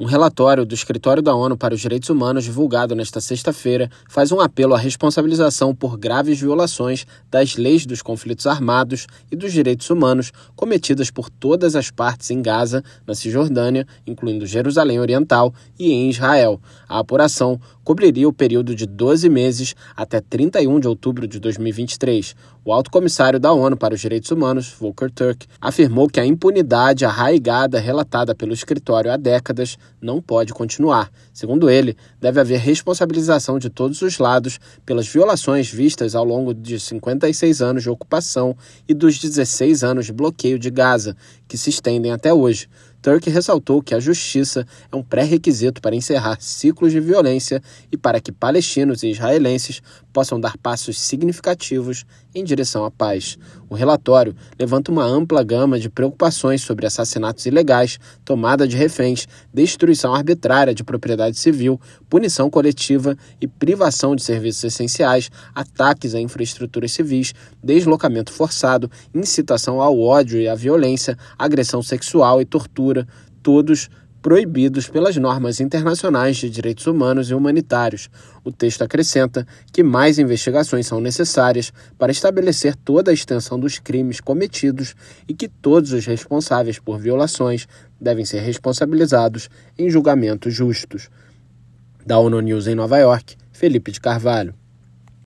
Um relatório do Escritório da ONU para os Direitos Humanos, divulgado nesta sexta-feira, faz um apelo à responsabilização por graves violações das leis dos conflitos armados e dos direitos humanos cometidas por todas as partes em Gaza, na Cisjordânia, incluindo Jerusalém Oriental e em Israel. A apuração cobriria o período de 12 meses até 31 de outubro de 2023. O alto comissário da ONU para os Direitos Humanos, Volker Turk, afirmou que a impunidade arraigada relatada pelo escritório há décadas não pode continuar. Segundo ele, deve haver responsabilização de todos os lados pelas violações vistas ao longo de 56 anos de ocupação e dos 16 anos de bloqueio de Gaza, que se estendem até hoje. Turk ressaltou que a justiça é um pré-requisito para encerrar ciclos de violência e para que palestinos e israelenses possam dar passos significativos em direção à paz. O relatório levanta uma ampla gama de preocupações sobre assassinatos ilegais, tomada de reféns, destruição arbitrária de propriedade civil, punição coletiva e privação de serviços essenciais, ataques a infraestruturas civis, deslocamento forçado, incitação ao ódio e à violência, agressão sexual e tortura, todos proibidos pelas normas internacionais de direitos humanos e humanitários. O texto acrescenta que mais investigações são necessárias para estabelecer toda a extensão dos crimes cometidos e que todos os responsáveis por violações devem ser responsabilizados em julgamentos justos. Da ONU News em Nova York, Felipe de Carvalho.